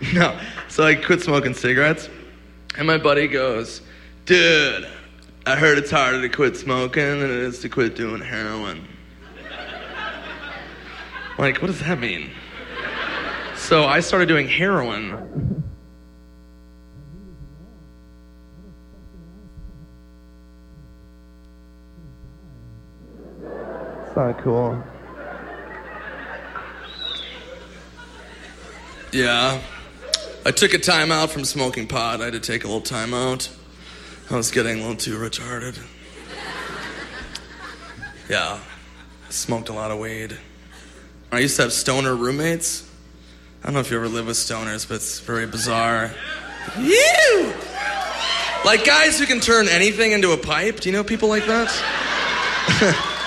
no. So I quit smoking cigarettes, and my buddy goes, "Dude, I heard it's harder to quit smoking than it is to quit doing heroin." like, what does that mean? So I started doing heroin. It's not cool. Yeah. I took a time out from smoking pot. I had to take a little time out. I was getting a little too retarded. Yeah. I Smoked a lot of weed. I used to have stoner roommates. I don't know if you ever live with stoners, but it's very bizarre. You! Like guys who can turn anything into a pipe. Do you know people like that?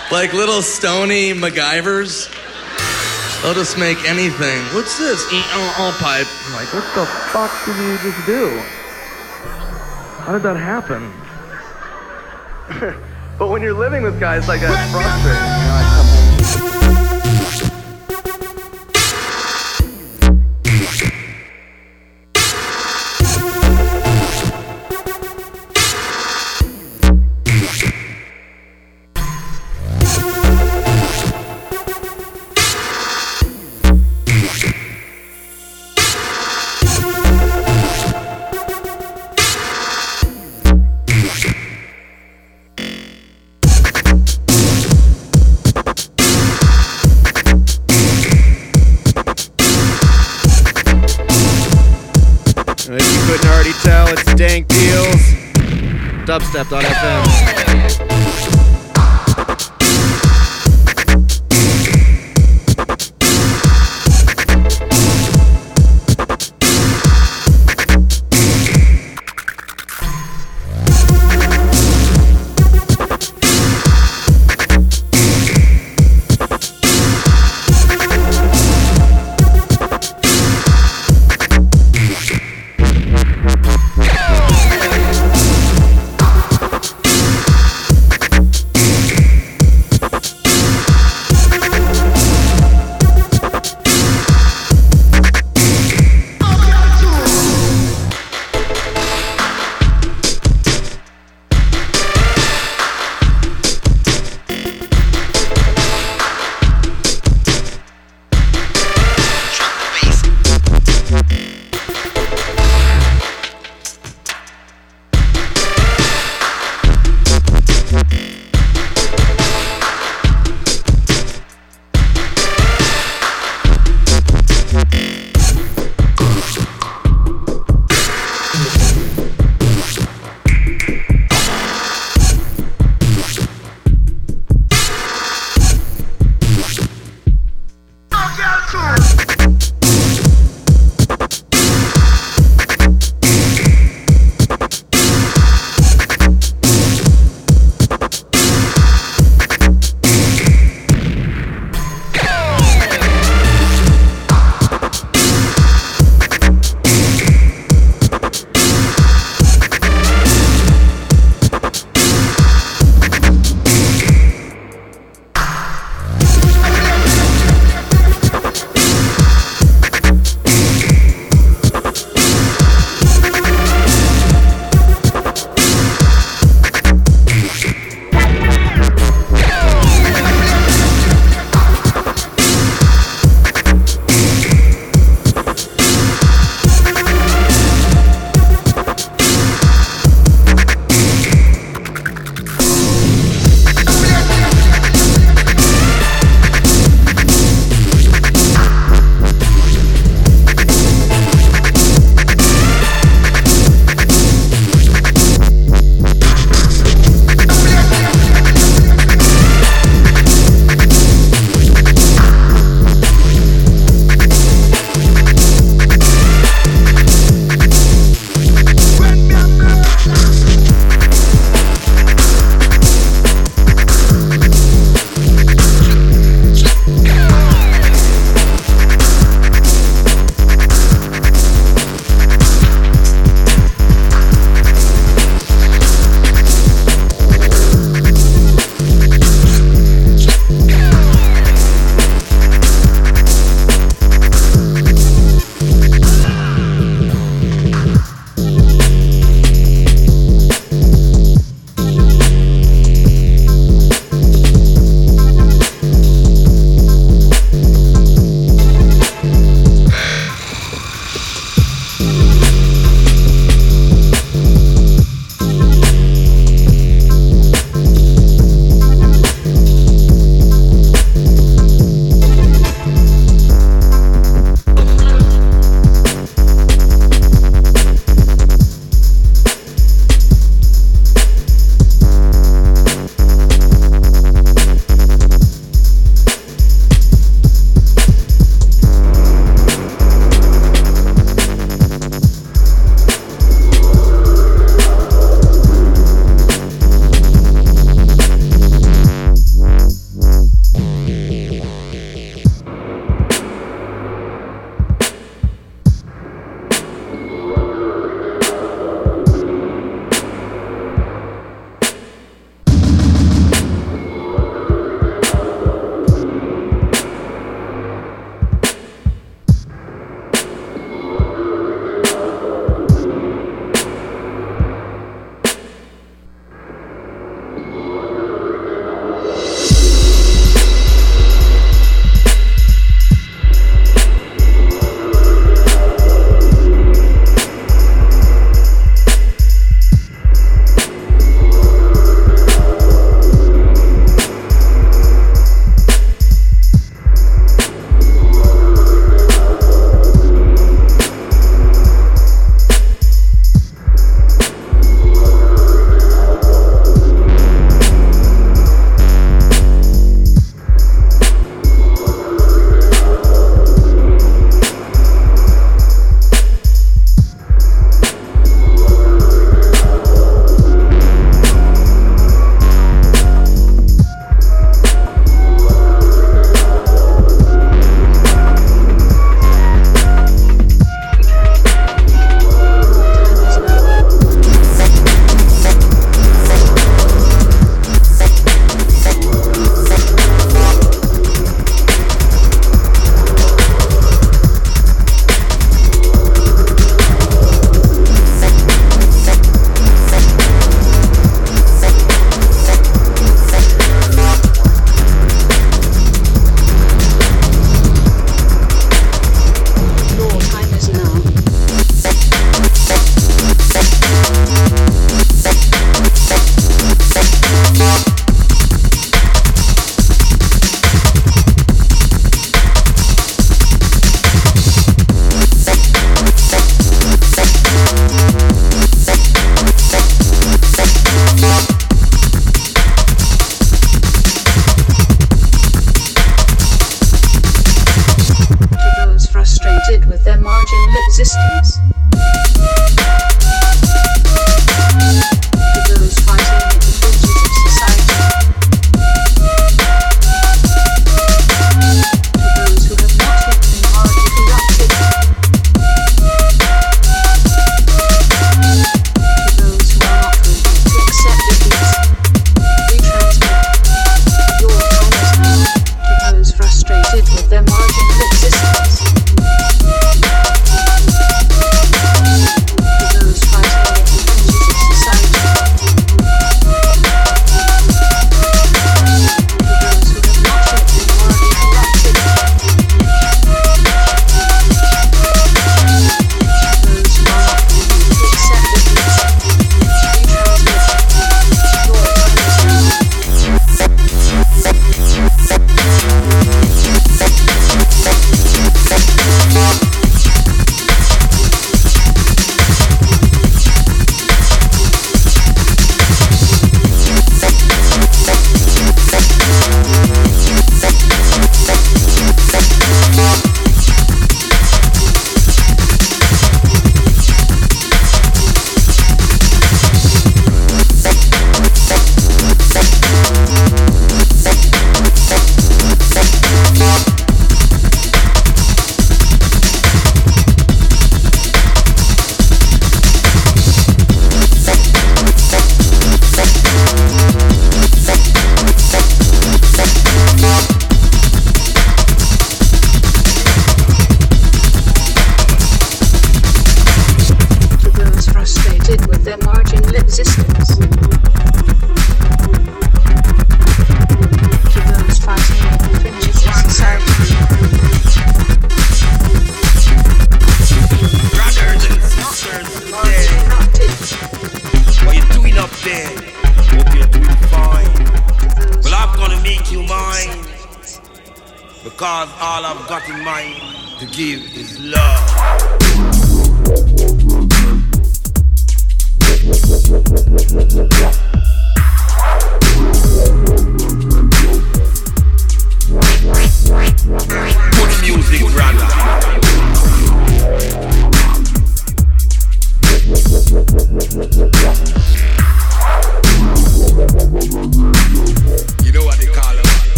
like little stony MacGyvers. They'll just make anything. What's this? E-oh, pipe. I'm like, what the fuck did you just do? How did that happen? but when you're living with guys like that, it's frustrating. You know, Dubstep.fm.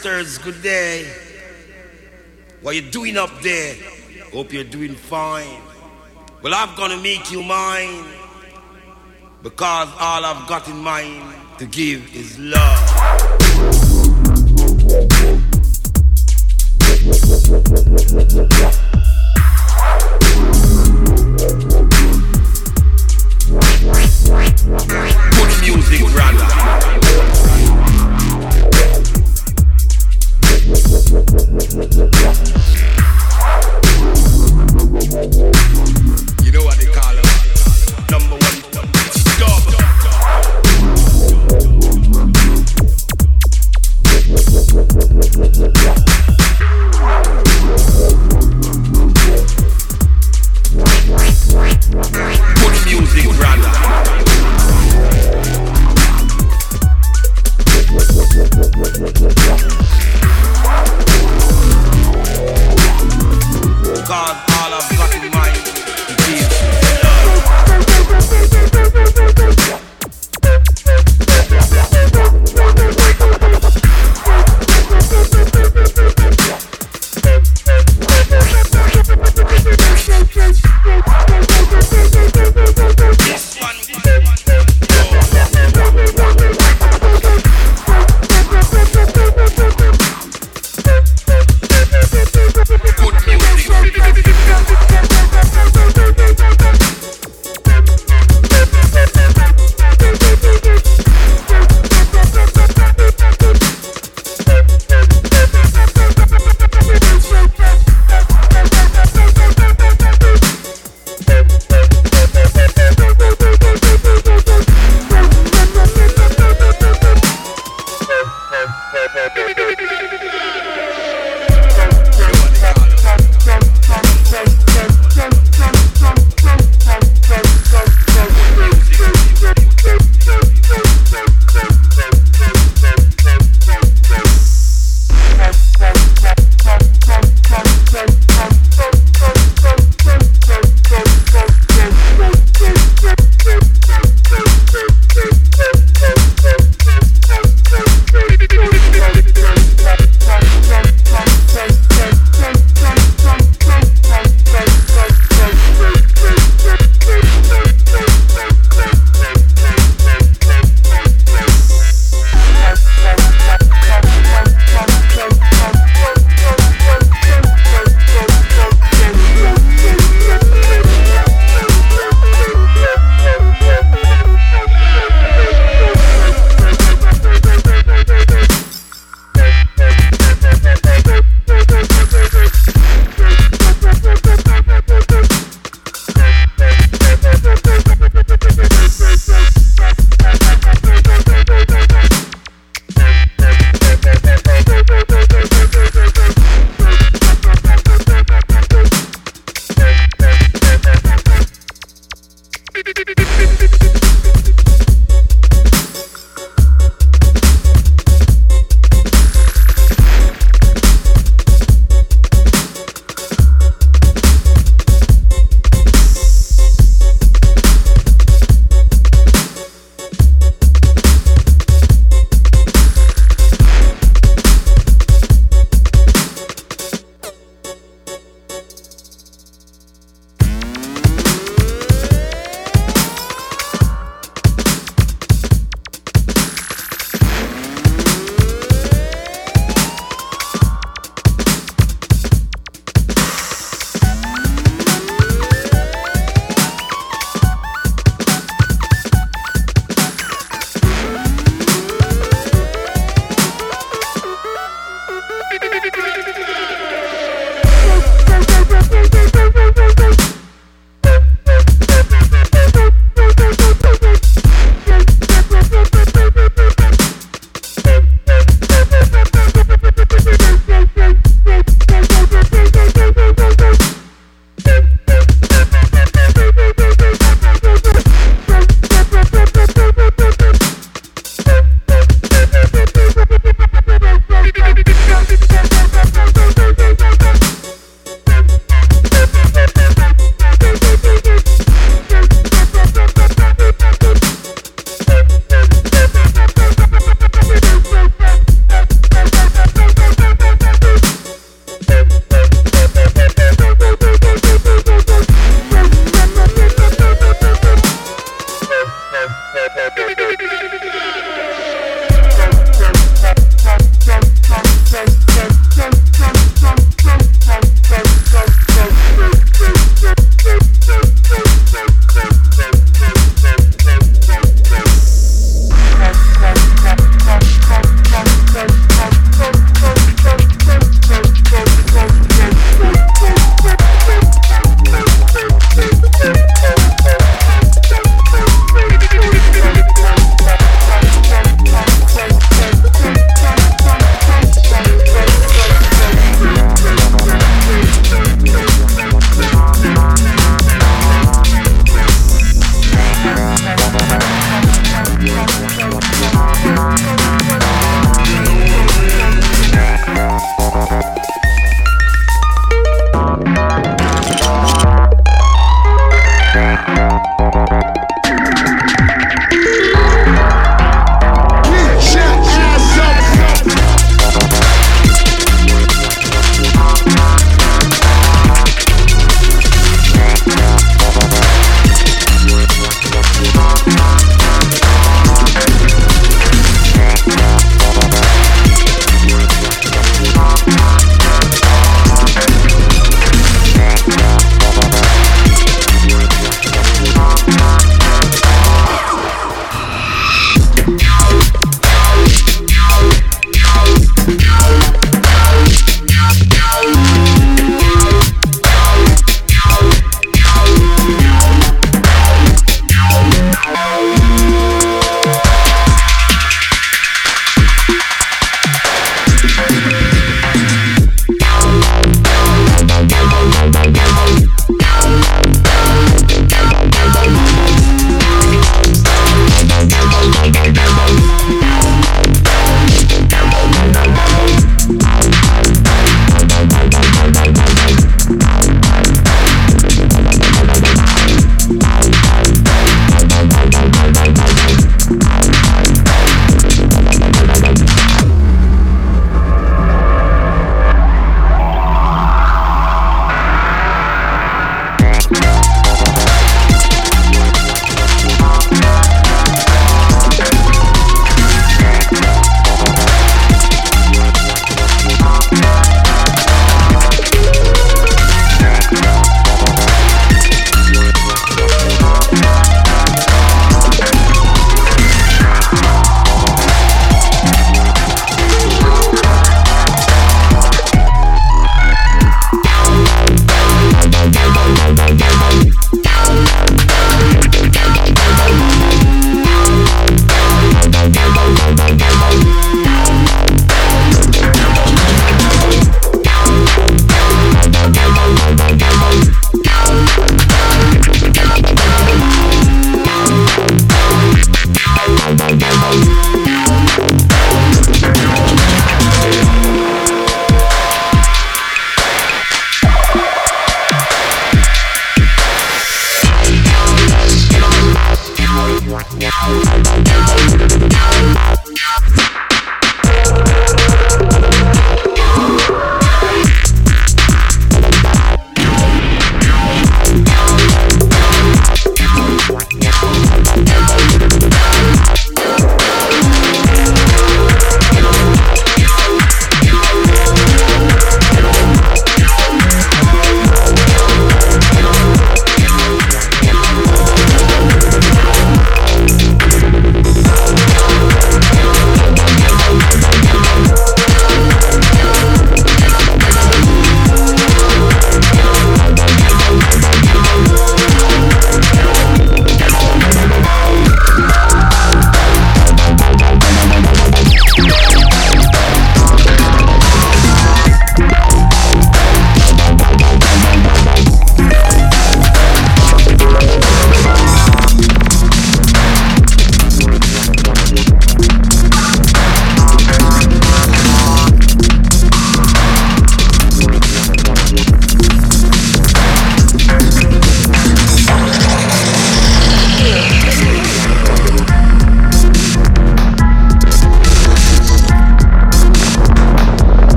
sisters, good day. What you doing up there? Hope you're doing fine. Well, I'm gonna make you mine because all I've got in mind to give is love.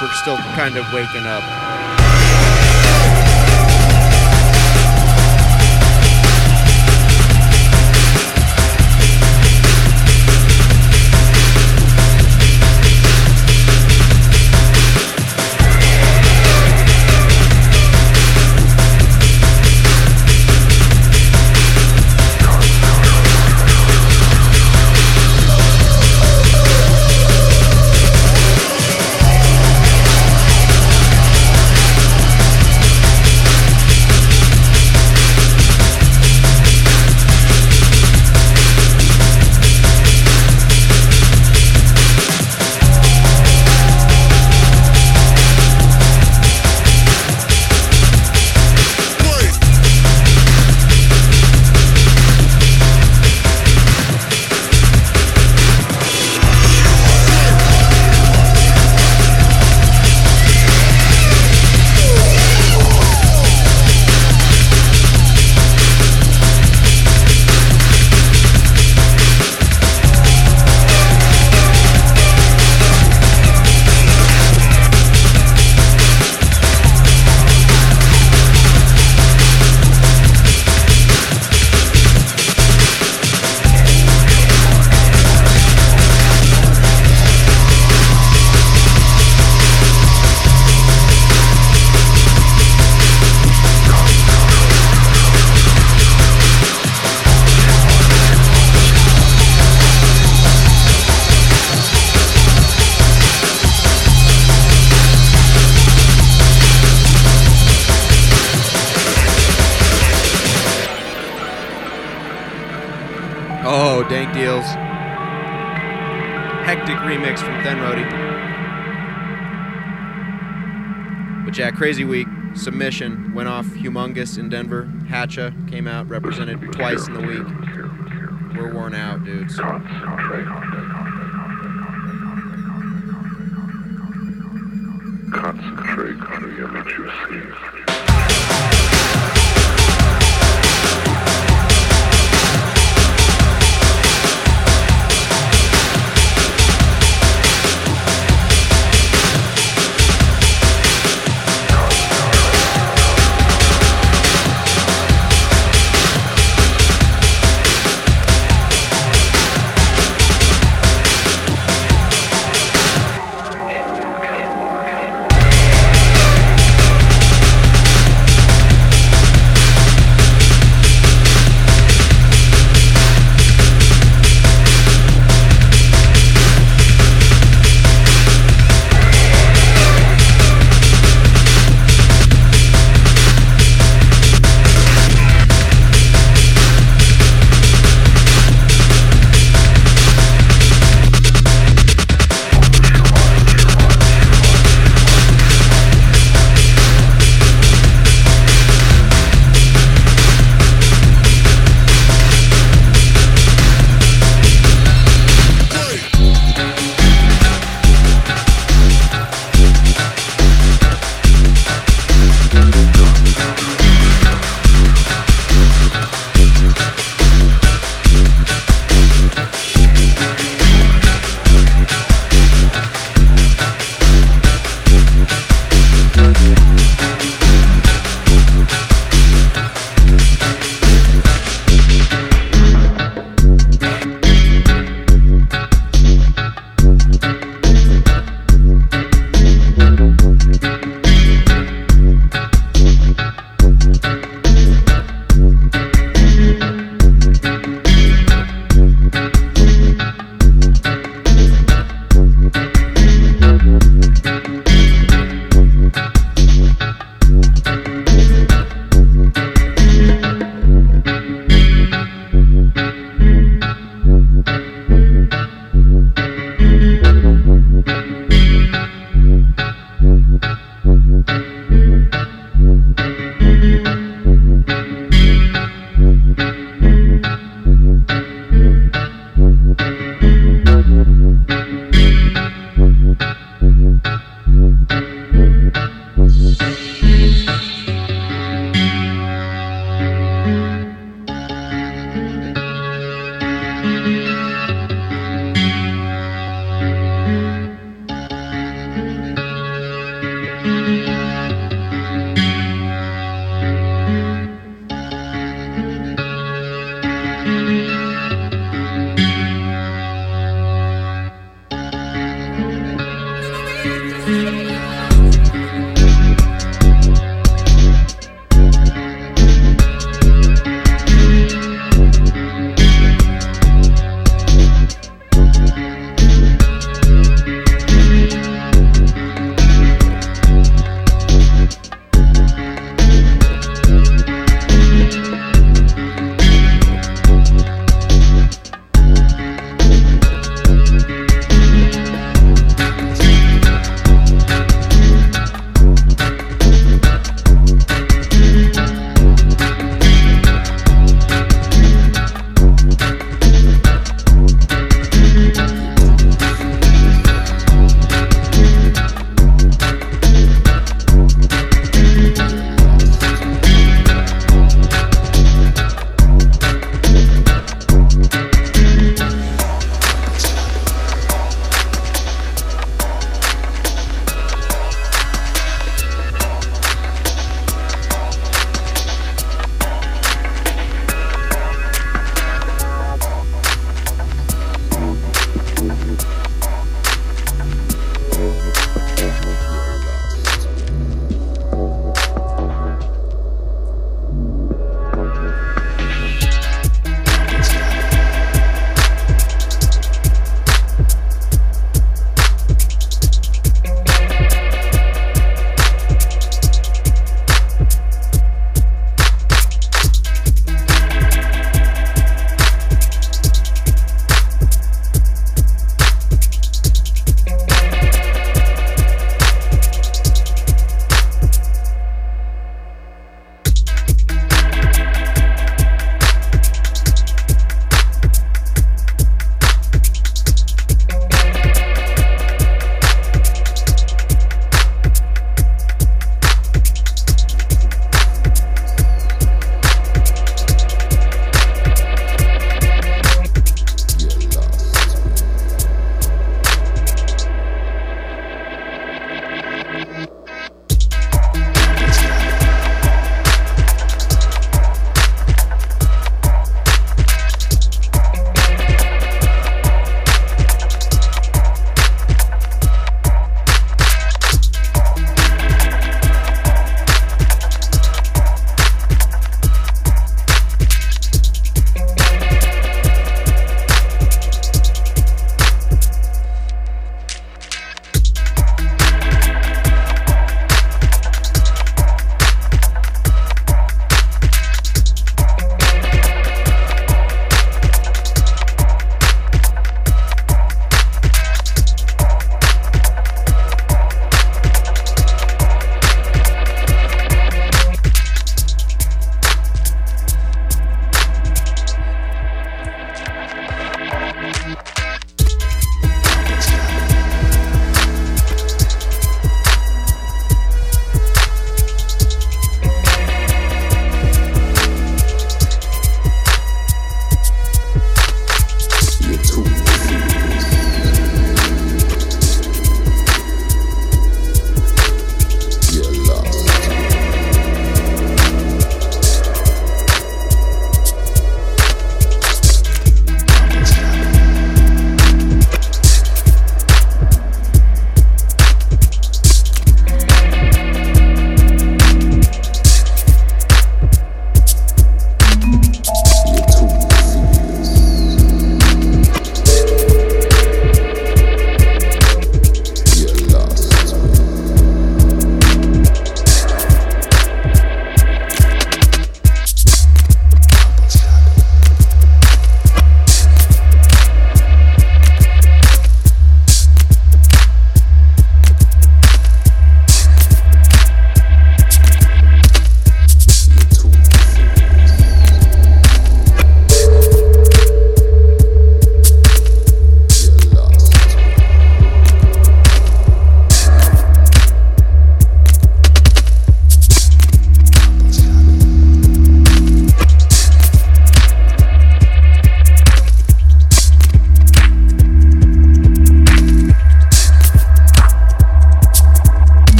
We're still kind of waking up. Crazy week. Submission went off humongous in Denver. Hatcha came out, represented twice in the week. We're worn out, dudes.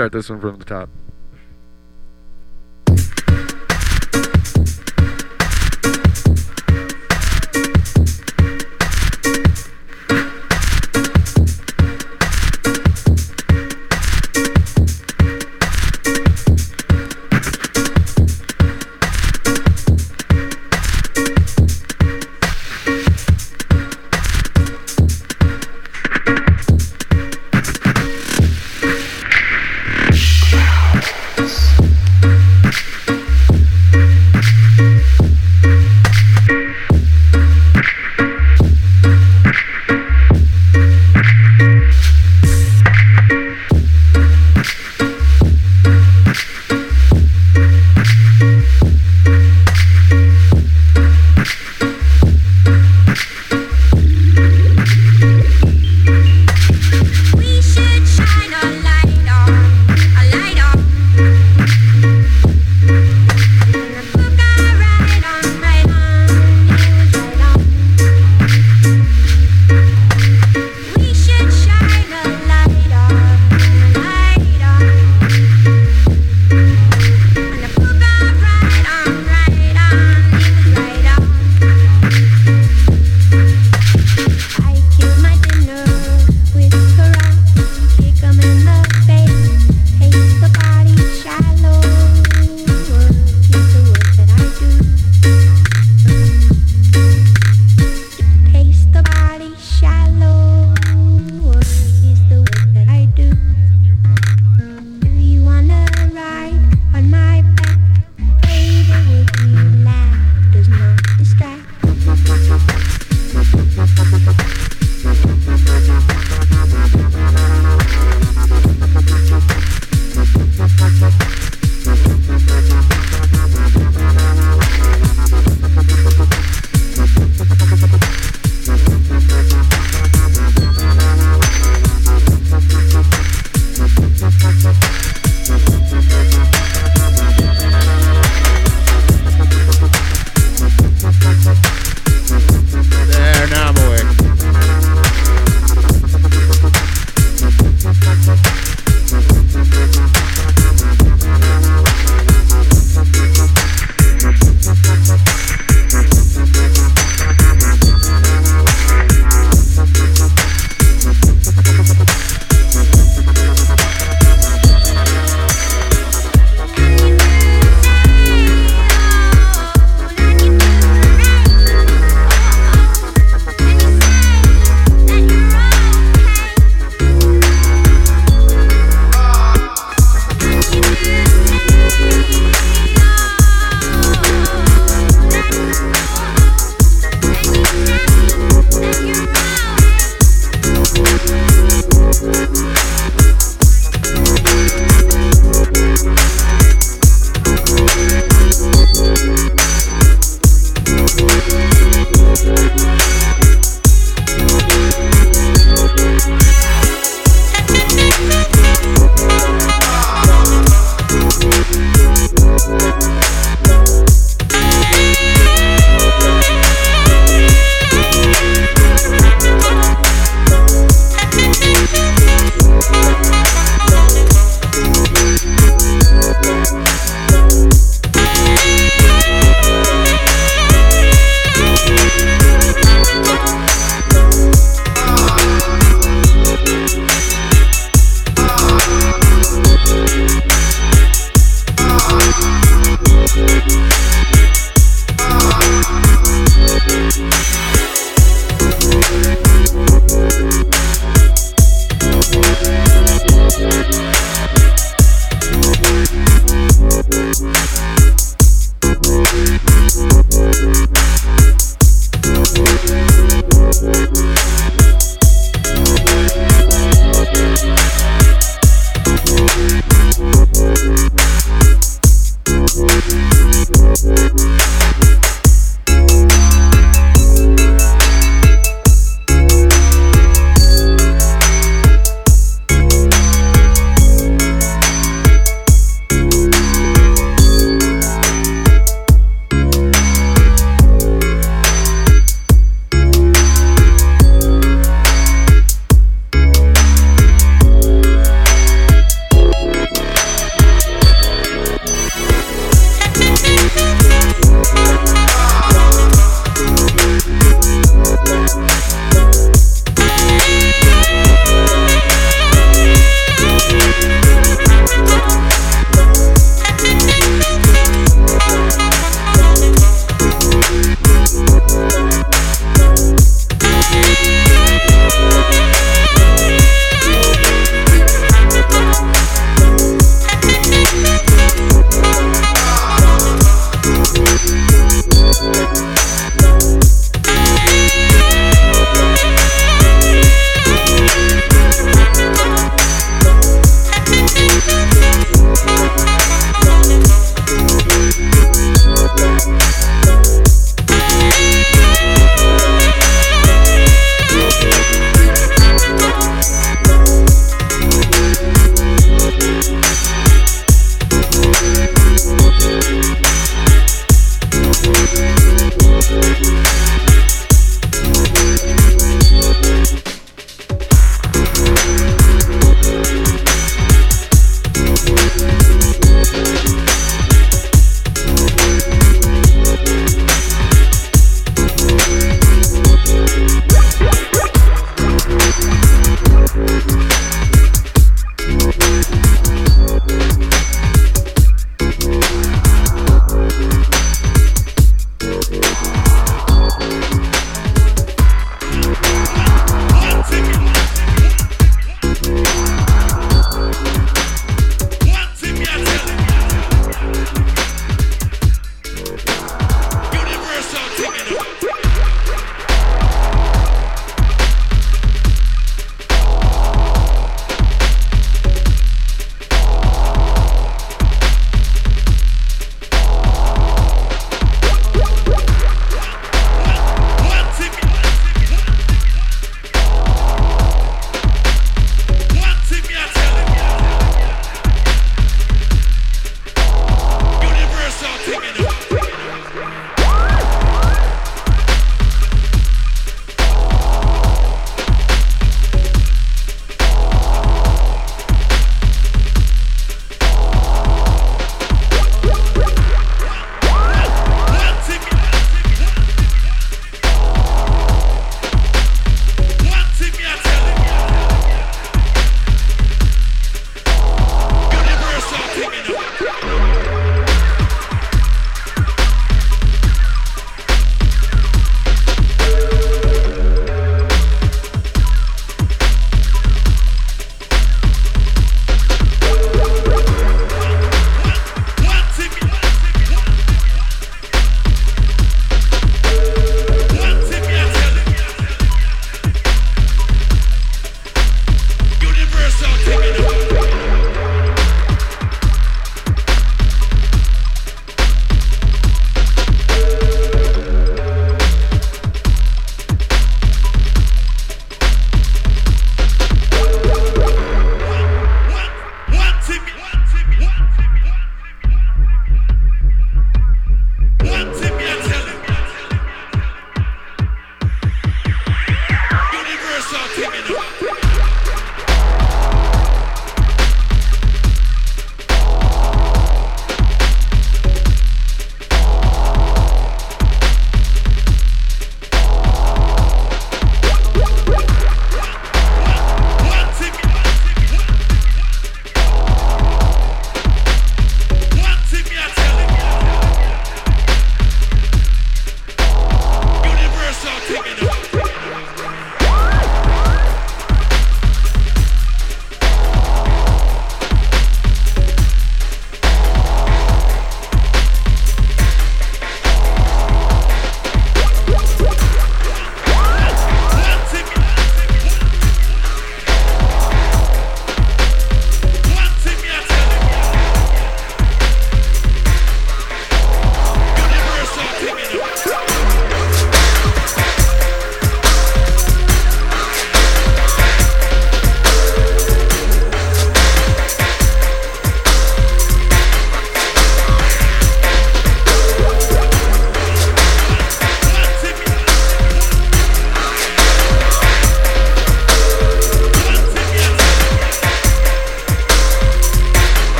Start this one from the top.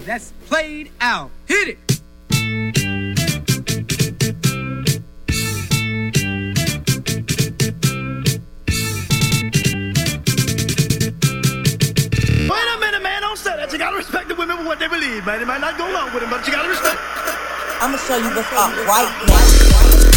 Wait. That's played out. Hit it. Wait a minute, man. Don't say that. You gotta respect the women for what they believe, man. They might not go along with them, but you gotta respect. I'm gonna show you what's up right now.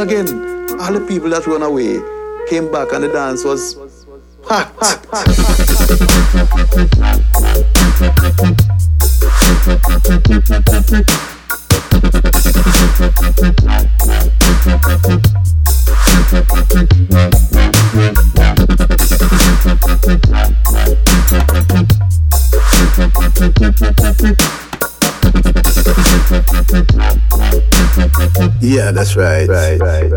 again. All the people that went away came back and the dance was that's right. Right. Right.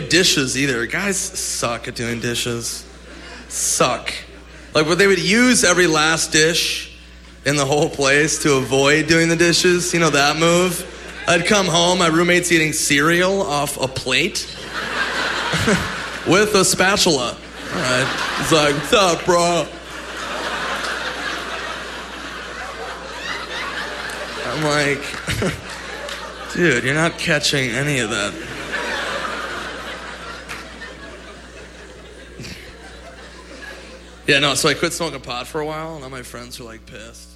Do dishes either. Guys suck at doing dishes. Suck. Like, what they would use every last dish in the whole place to avoid doing the dishes. You know that move? I'd come home, my roommate's eating cereal off a plate with a spatula. All right. He's like, what's up, bro? I'm like, dude, you're not catching any of that. Yeah, no, so I quit smoking pot for a while, and all my friends were like pissed. They're like, "Who-